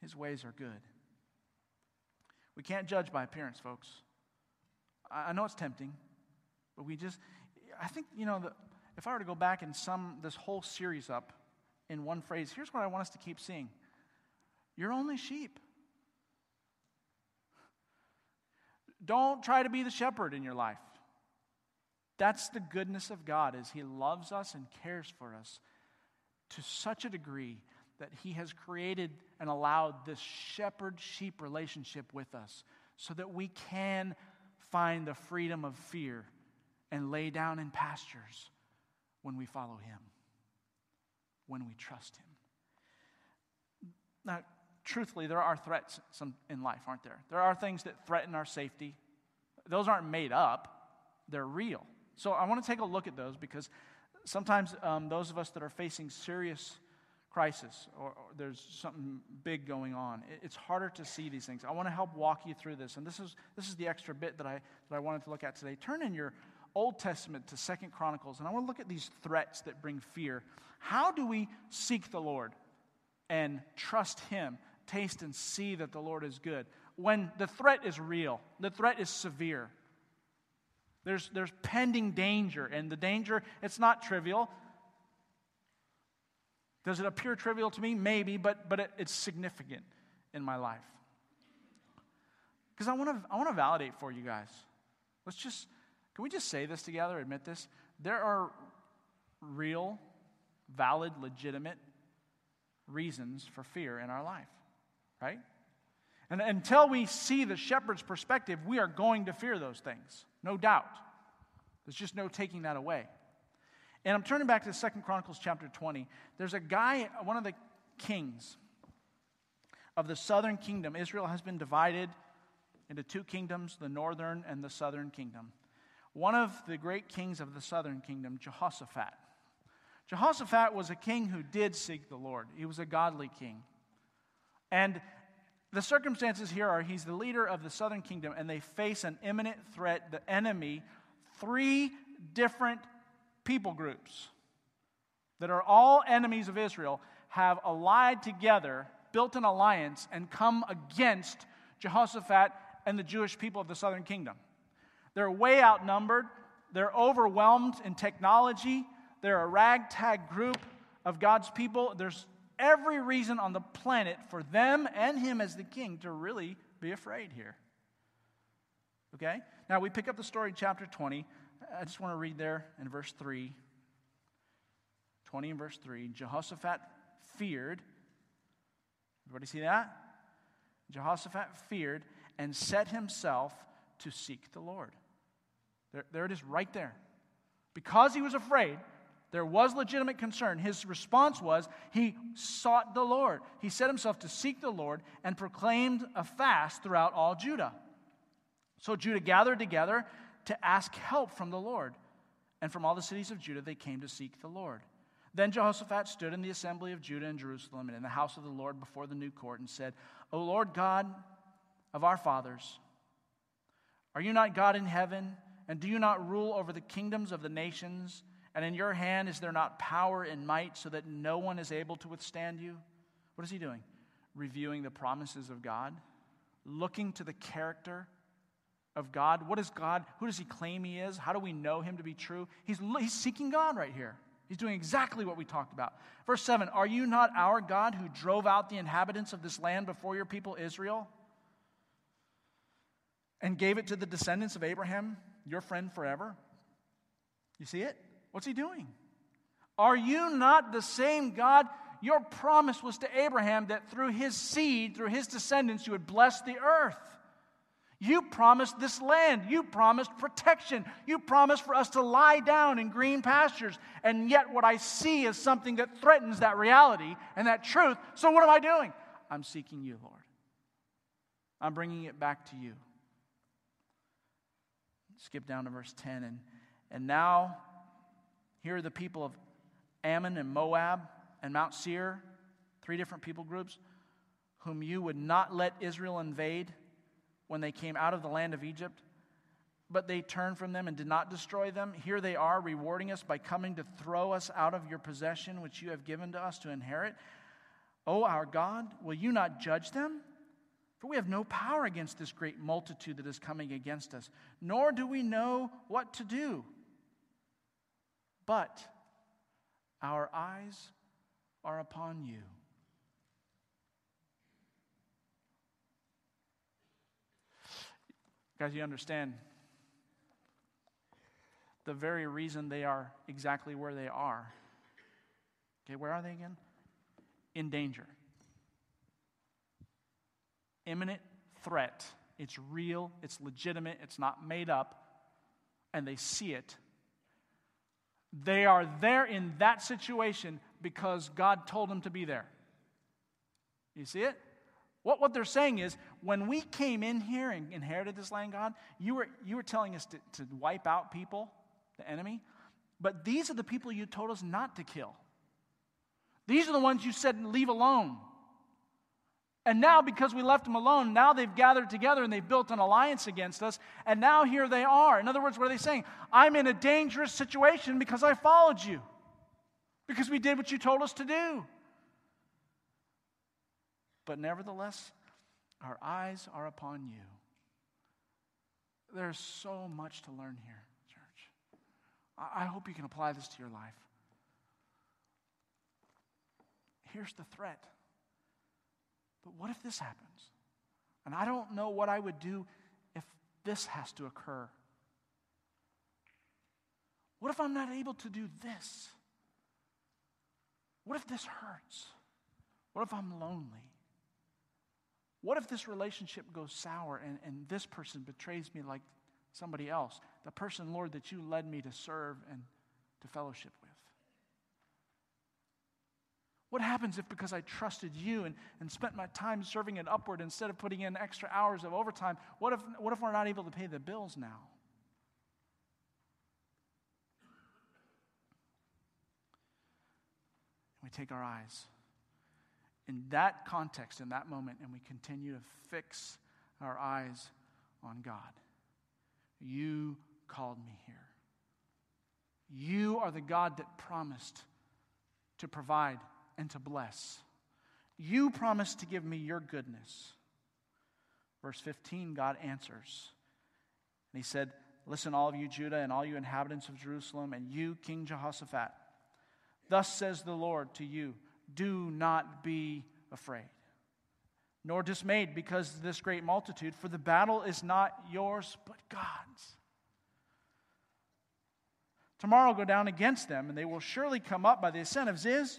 His ways are good. We can't judge by appearance, folks. I know it's tempting, but we just, I think, you know, the, if I were to go back and sum this whole series up in one phrase, here's what I want us to keep seeing You're only sheep. Don't try to be the shepherd in your life. That's the goodness of God is he loves us and cares for us to such a degree that he has created and allowed this shepherd sheep relationship with us so that we can find the freedom of fear and lay down in pastures when we follow him, when we trust him. Now, truthfully, there are threats in life, aren't there? There are things that threaten our safety. Those aren't made up, they're real. So I want to take a look at those because sometimes um, those of us that are facing serious crisis or, or, there's something big going on it, it's harder to see these things. I want to help walk you through this. And this is this is the extra bit that i that i wanted to look at today. Turn in your old testament to second chronicles and i want to look at these threats that bring fear. How do we seek the lord and trust him taste and see that the lord is good when the threat is real the threat is severe there's, there's pending danger, and the danger, it's not trivial. Does it appear trivial to me? Maybe, but, but it, it's significant in my life. Because I want to I want to validate for you guys. Let's just, can we just say this together, admit this? There are real, valid, legitimate reasons for fear in our life, right? And until we see the shepherd's perspective, we are going to fear those things, no doubt. There's just no taking that away. And I'm turning back to Second Chronicles chapter 20. There's a guy, one of the kings of the southern kingdom. Israel has been divided into two kingdoms, the northern and the southern kingdom. One of the great kings of the southern kingdom, Jehoshaphat. Jehoshaphat was a king who did seek the Lord. He was a godly king. And the circumstances here are he's the leader of the southern kingdom, and they face an imminent threat. The enemy, three different people groups that are all enemies of Israel, have allied together, built an alliance, and come against Jehoshaphat and the Jewish people of the southern kingdom. They're way outnumbered, they're overwhelmed in technology, they're a ragtag group of God's people. There's every reason on the planet for them and him as the king to really be afraid here. Okay? Now we pick up the story in chapter 20. I just want to read there in verse 3. 20 and verse 3. Jehoshaphat feared. Everybody see that? Jehoshaphat feared and set himself to seek the Lord. There, there it is right there. Because he was afraid, there was legitimate concern. His response was he sought the Lord. He set himself to seek the Lord and proclaimed a fast throughout all Judah. So Judah gathered together to ask help from the Lord. And from all the cities of Judah, they came to seek the Lord. Then Jehoshaphat stood in the assembly of Judah and Jerusalem and in the house of the Lord before the new court and said, O Lord God of our fathers, are you not God in heaven? And do you not rule over the kingdoms of the nations? And in your hand is there not power and might so that no one is able to withstand you? What is he doing? Reviewing the promises of God, looking to the character of God. What is God? Who does he claim he is? How do we know him to be true? He's, he's seeking God right here. He's doing exactly what we talked about. Verse 7 Are you not our God who drove out the inhabitants of this land before your people Israel and gave it to the descendants of Abraham, your friend forever? You see it? What's he doing? Are you not the same God? Your promise was to Abraham that through his seed, through his descendants, you would bless the earth. You promised this land. You promised protection. You promised for us to lie down in green pastures. And yet, what I see is something that threatens that reality and that truth. So, what am I doing? I'm seeking you, Lord. I'm bringing it back to you. Skip down to verse 10. And, and now, here are the people of Ammon and Moab and Mount Seir, three different people groups, whom you would not let Israel invade when they came out of the land of Egypt, but they turned from them and did not destroy them. Here they are, rewarding us by coming to throw us out of your possession, which you have given to us to inherit. O our God, will you not judge them? For we have no power against this great multitude that is coming against us, nor do we know what to do. But our eyes are upon you. Guys, you understand the very reason they are exactly where they are. Okay, where are they again? In danger. Imminent threat. It's real, it's legitimate, it's not made up, and they see it. They are there in that situation because God told them to be there. You see it? What, what they're saying is, when we came in here and inherited this land, God, you were, you were telling us to, to wipe out people, the enemy, but these are the people you told us not to kill. These are the ones you said leave alone. And now, because we left them alone, now they've gathered together and they've built an alliance against us. And now here they are. In other words, what are they saying? I'm in a dangerous situation because I followed you, because we did what you told us to do. But nevertheless, our eyes are upon you. There's so much to learn here, church. I hope you can apply this to your life. Here's the threat. But what if this happens? And I don't know what I would do if this has to occur. What if I'm not able to do this? What if this hurts? What if I'm lonely? What if this relationship goes sour and, and this person betrays me like somebody else? The person, Lord, that you led me to serve and to fellowship with. What happens if, because I trusted you and, and spent my time serving it upward instead of putting in extra hours of overtime, what if, what if we're not able to pay the bills now? We take our eyes in that context, in that moment, and we continue to fix our eyes on God. You called me here. You are the God that promised to provide and to bless. You promised to give me your goodness. Verse 15, God answers. And he said, Listen, all of you, Judah, and all you inhabitants of Jerusalem, and you, King Jehoshaphat. Thus says the Lord to you do not be afraid, nor dismayed because of this great multitude, for the battle is not yours, but God's. Tomorrow go down against them, and they will surely come up by the ascent of Ziz.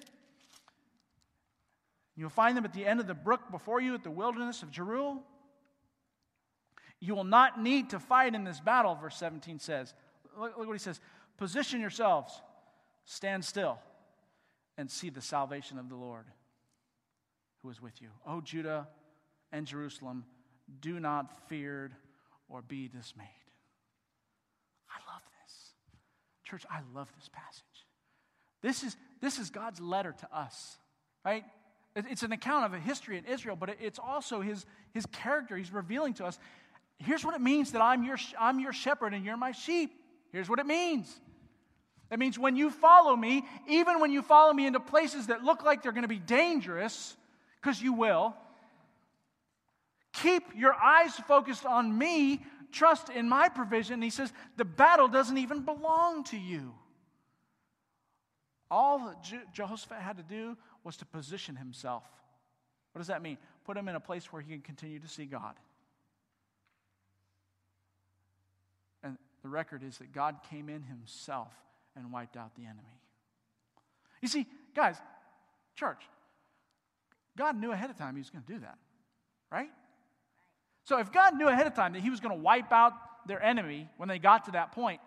You'll find them at the end of the brook before you at the wilderness of Jeruel. You will not need to fight in this battle, verse 17 says. Look, look what he says. Position yourselves, stand still, and see the salvation of the Lord who is with you. O Judah and Jerusalem, do not fear or be dismayed. I love this. Church, I love this passage. This is, this is God's letter to us, right? It's an account of a history in Israel, but it's also his, his character. He's revealing to us here's what it means that I'm your, I'm your shepherd and you're my sheep. Here's what it means. That means when you follow me, even when you follow me into places that look like they're going to be dangerous, because you will, keep your eyes focused on me, trust in my provision. he says, the battle doesn't even belong to you. All that Jehoshaphat had to do was to position himself. What does that mean? Put him in a place where he can continue to see God. And the record is that God came in himself and wiped out the enemy. You see, guys, church, God knew ahead of time he was going to do that, right? So if God knew ahead of time that he was going to wipe out their enemy when they got to that point,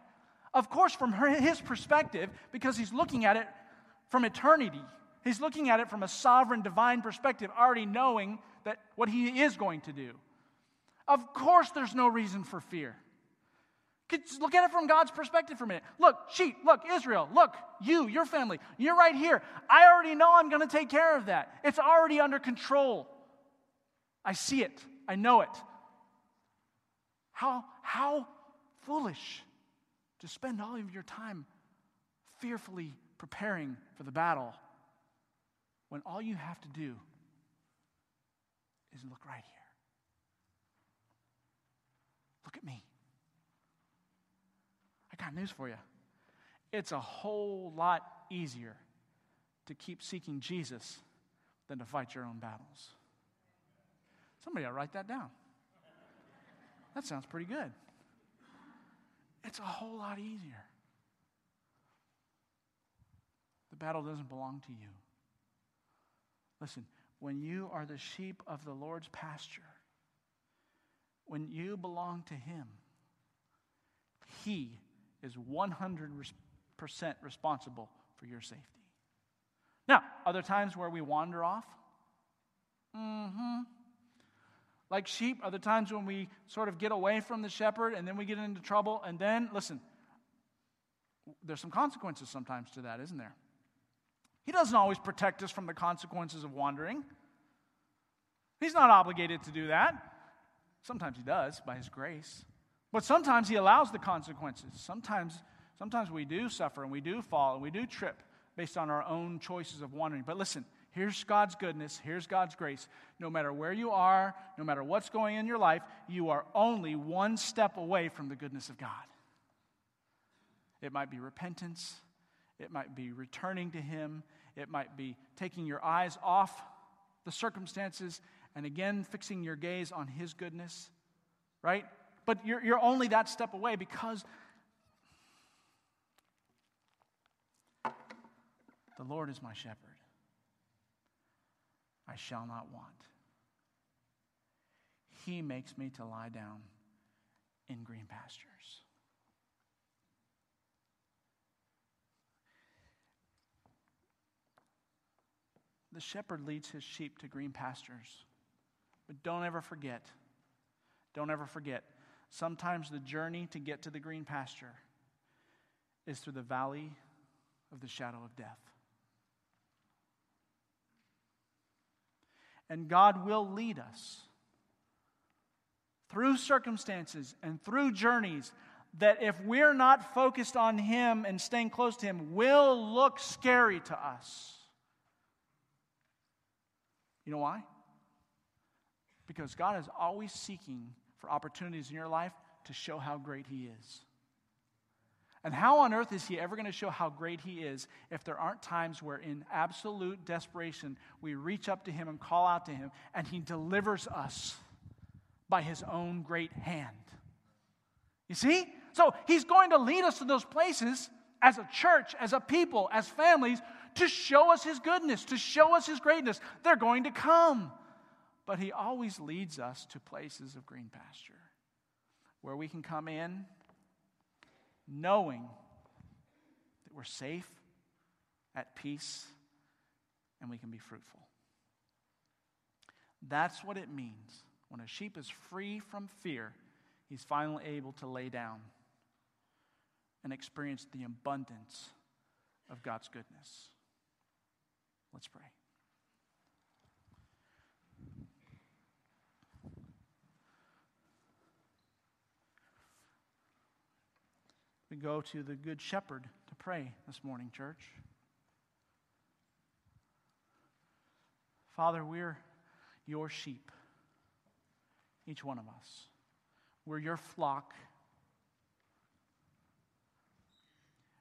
of course, from his perspective, because he's looking at it from eternity, he's looking at it from a sovereign, divine perspective, already knowing that what he is going to do. Of course, there's no reason for fear. Look at it from God's perspective for a minute. Look, sheep, look, Israel, look, you, your family, you're right here. I already know I'm going to take care of that. It's already under control. I see it, I know it. How, how foolish to spend all of your time fearfully preparing for the battle when all you have to do is look right here. Look at me. I got news for you. It's a whole lot easier to keep seeking Jesus than to fight your own battles. Somebody ought to write that down. that sounds pretty good. It's a whole lot easier. The battle doesn't belong to you. Listen, when you are the sheep of the Lord's pasture, when you belong to Him, He is 100% responsible for your safety. Now, other times where we wander off, mm-hmm. Like sheep, other times when we sort of get away from the shepherd and then we get into trouble, and then, listen, there's some consequences sometimes to that, isn't there? He doesn't always protect us from the consequences of wandering. He's not obligated to do that. Sometimes he does by his grace. But sometimes he allows the consequences. Sometimes, sometimes we do suffer and we do fall and we do trip based on our own choices of wandering. But listen, here's God's goodness, here's God's grace. No matter where you are, no matter what's going in your life, you are only one step away from the goodness of God. It might be repentance, it might be returning to Him, it might be taking your eyes off the circumstances and again fixing your gaze on His goodness, right? But you're, you're only that step away because the Lord is my shepherd. I shall not want. He makes me to lie down in green pastures. The shepherd leads his sheep to green pastures. But don't ever forget, don't ever forget, sometimes the journey to get to the green pasture is through the valley of the shadow of death. And God will lead us through circumstances and through journeys that, if we're not focused on Him and staying close to Him, will look scary to us. You know why? Because God is always seeking for opportunities in your life to show how great He is. And how on earth is He ever going to show how great He is if there aren't times where, in absolute desperation, we reach up to Him and call out to Him and He delivers us by His own great hand? You see? So He's going to lead us to those places as a church, as a people, as families to show us His goodness, to show us His greatness. They're going to come. But He always leads us to places of green pasture where we can come in knowing that we're safe, at peace, and we can be fruitful. That's what it means. When a sheep is free from fear, he's finally able to lay down and experience the abundance of God's goodness. Let's pray. we go to the Good Shepherd to pray this morning, church. Father, we're your sheep, each one of us. We're your flock.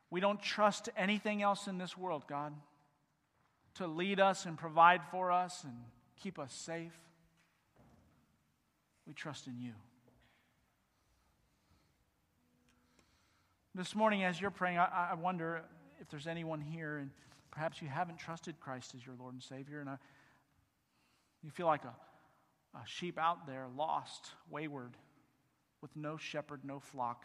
We don't trust anything else in this world, God, to lead us and provide for us and keep us safe. We trust in you. This morning, as you're praying, I, I, wonder if there's anyone here, and perhaps you haven't trusted Christ as your Lord and Savior, and I, you feel like a, a sheep out there, lost, wayward, with no shepherd, no flock.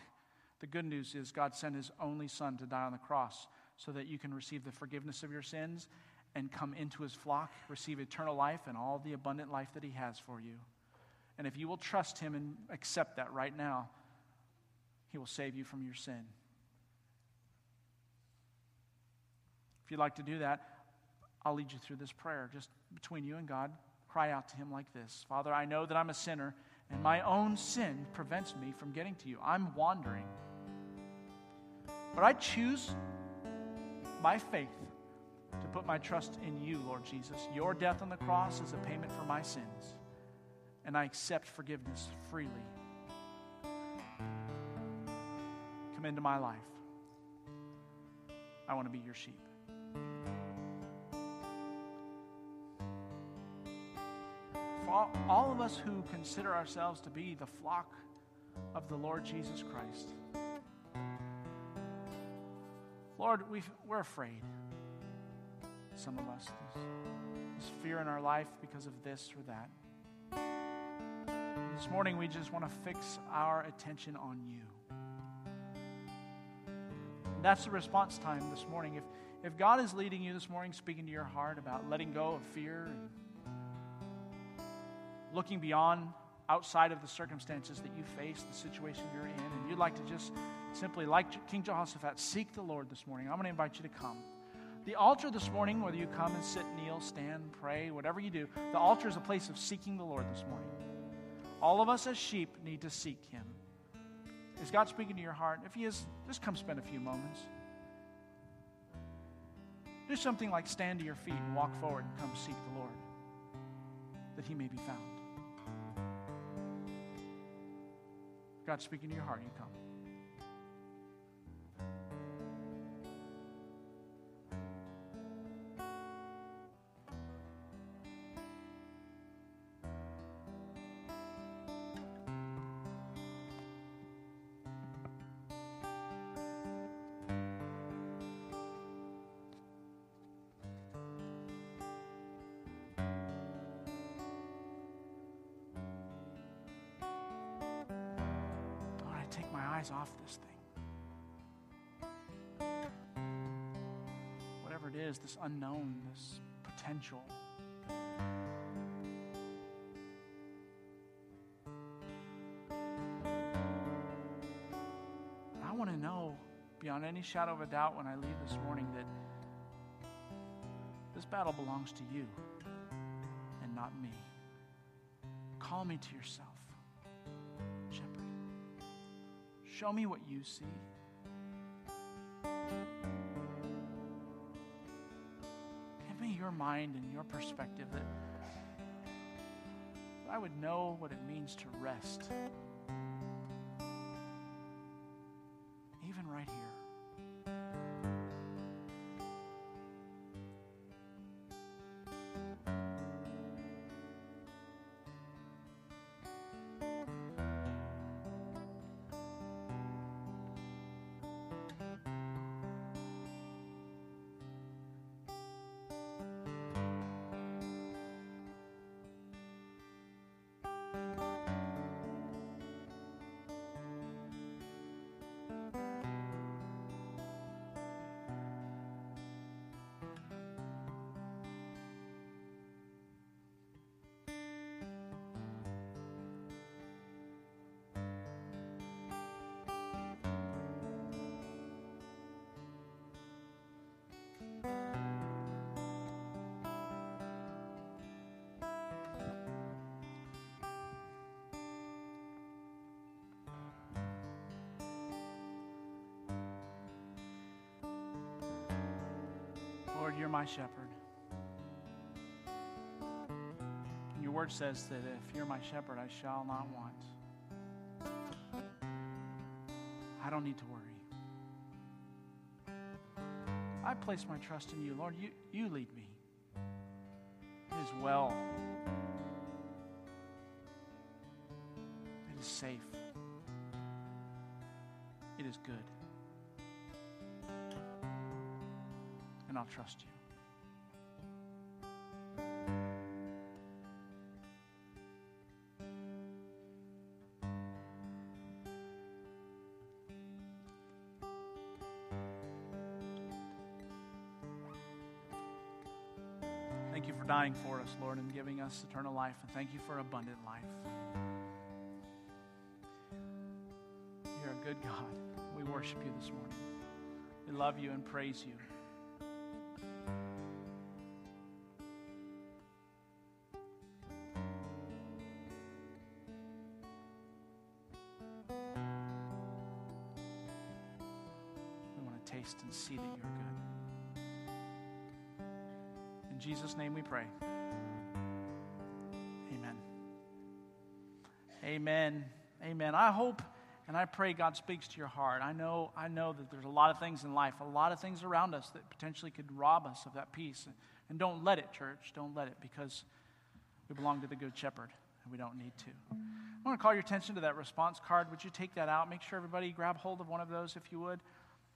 The good news is God sent His only Son to die on the cross so that you can receive the forgiveness of your sins and come into His flock, receive eternal life and all the abundant life that He has for you. And if you will trust Him and accept that right now, he will save you from your sin. If you'd like to do that, I'll lead you through this prayer just between you and God. Cry out to Him like this Father, I know that I'm a sinner, and my own sin prevents me from getting to you. I'm wandering. But I choose by faith to put my trust in you, Lord Jesus. Your death on the cross is a payment for my sins, and I accept forgiveness freely come into my life. I want to be your sheep. For all, of us who consider ourselves to be the flock of the Lord Jesus Christ. Lord, we we're afraid. Some of us. There's, there's fear in our life because of this or that. This morning, we just want to fix our attention on you. That's the response time this morning. If, if God is leading you this morning, speaking to your heart about letting go of fear and looking beyond outside of the circumstances that you face, the situation you're in, and you'd like to just simply, like King Jehoshaphat, seek the Lord this morning, I'm going to invite you to come. The altar this morning, whether you come and sit, kneel, stand, pray, whatever you do, the altar is a place of seeking the Lord this morning. All of us as sheep need to seek Him. Is God speaking to your heart? If He is, just come spend a few moments. Do something like stand to your feet and walk forward and come seek the Lord, that He may be found. God speaking to your heart, you come. Eyes off this thing. Whatever it is, this unknown, this potential. I want to know beyond any shadow of a doubt when I leave this morning that this battle belongs to you and not me. Call me to yourself, Show me what you see. Give me your mind and your perspective that I would know what it means to rest. Lord, you're my shepherd. And your word says that if you're my shepherd, I shall not want. I don't need to worry. I place my trust in you. Lord, you, you lead me. It is well. It is safe. It is good. I'll trust you. Thank you for dying for us, Lord, and giving us eternal life. And thank you for abundant life. You're a good God. We worship you this morning. We love you and praise you. Amen. Amen. I hope and I pray God speaks to your heart. I know, I know that there's a lot of things in life, a lot of things around us that potentially could rob us of that peace. And don't let it, church. Don't let it because we belong to the Good Shepherd and we don't need to. I want to call your attention to that response card. Would you take that out? Make sure everybody grab hold of one of those if you would.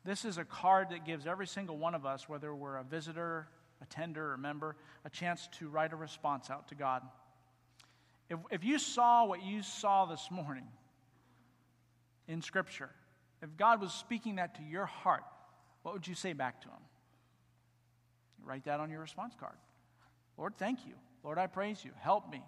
This is a card that gives every single one of us, whether we're a visitor, attender, or member, a chance to write a response out to God. If, if you saw what you saw this morning in Scripture, if God was speaking that to your heart, what would you say back to Him? Write that on your response card. Lord, thank you. Lord, I praise you. Help me.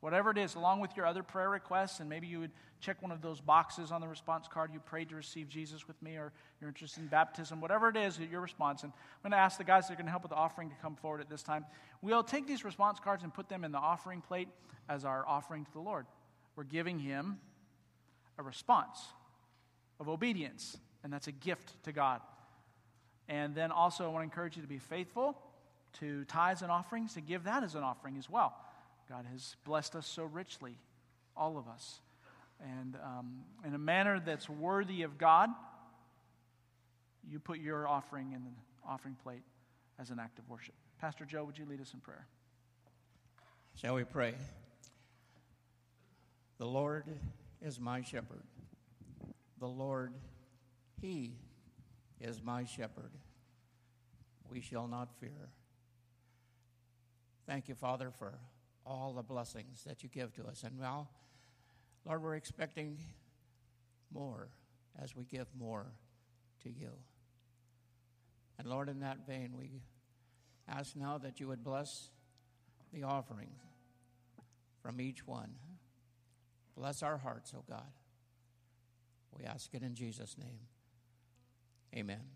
Whatever it is, along with your other prayer requests, and maybe you would check one of those boxes on the response card. You prayed to receive Jesus with me, or you're interested in baptism, whatever it is, your response. And I'm going to ask the guys that are going to help with the offering to come forward at this time. We'll take these response cards and put them in the offering plate as our offering to the Lord. We're giving Him a response of obedience, and that's a gift to God. And then also, I want to encourage you to be faithful to tithes and offerings, to give that as an offering as well. God has blessed us so richly, all of us. And um, in a manner that's worthy of God, you put your offering in the offering plate as an act of worship. Pastor Joe, would you lead us in prayer? Shall we pray? The Lord is my shepherd. The Lord, He is my shepherd. We shall not fear. Thank you, Father, for all the blessings that you give to us. And now, Lord, we're expecting more as we give more to you. And Lord, in that vein, we ask now that you would bless the offering from each one. Bless our hearts, O oh God. We ask it in Jesus' name. Amen.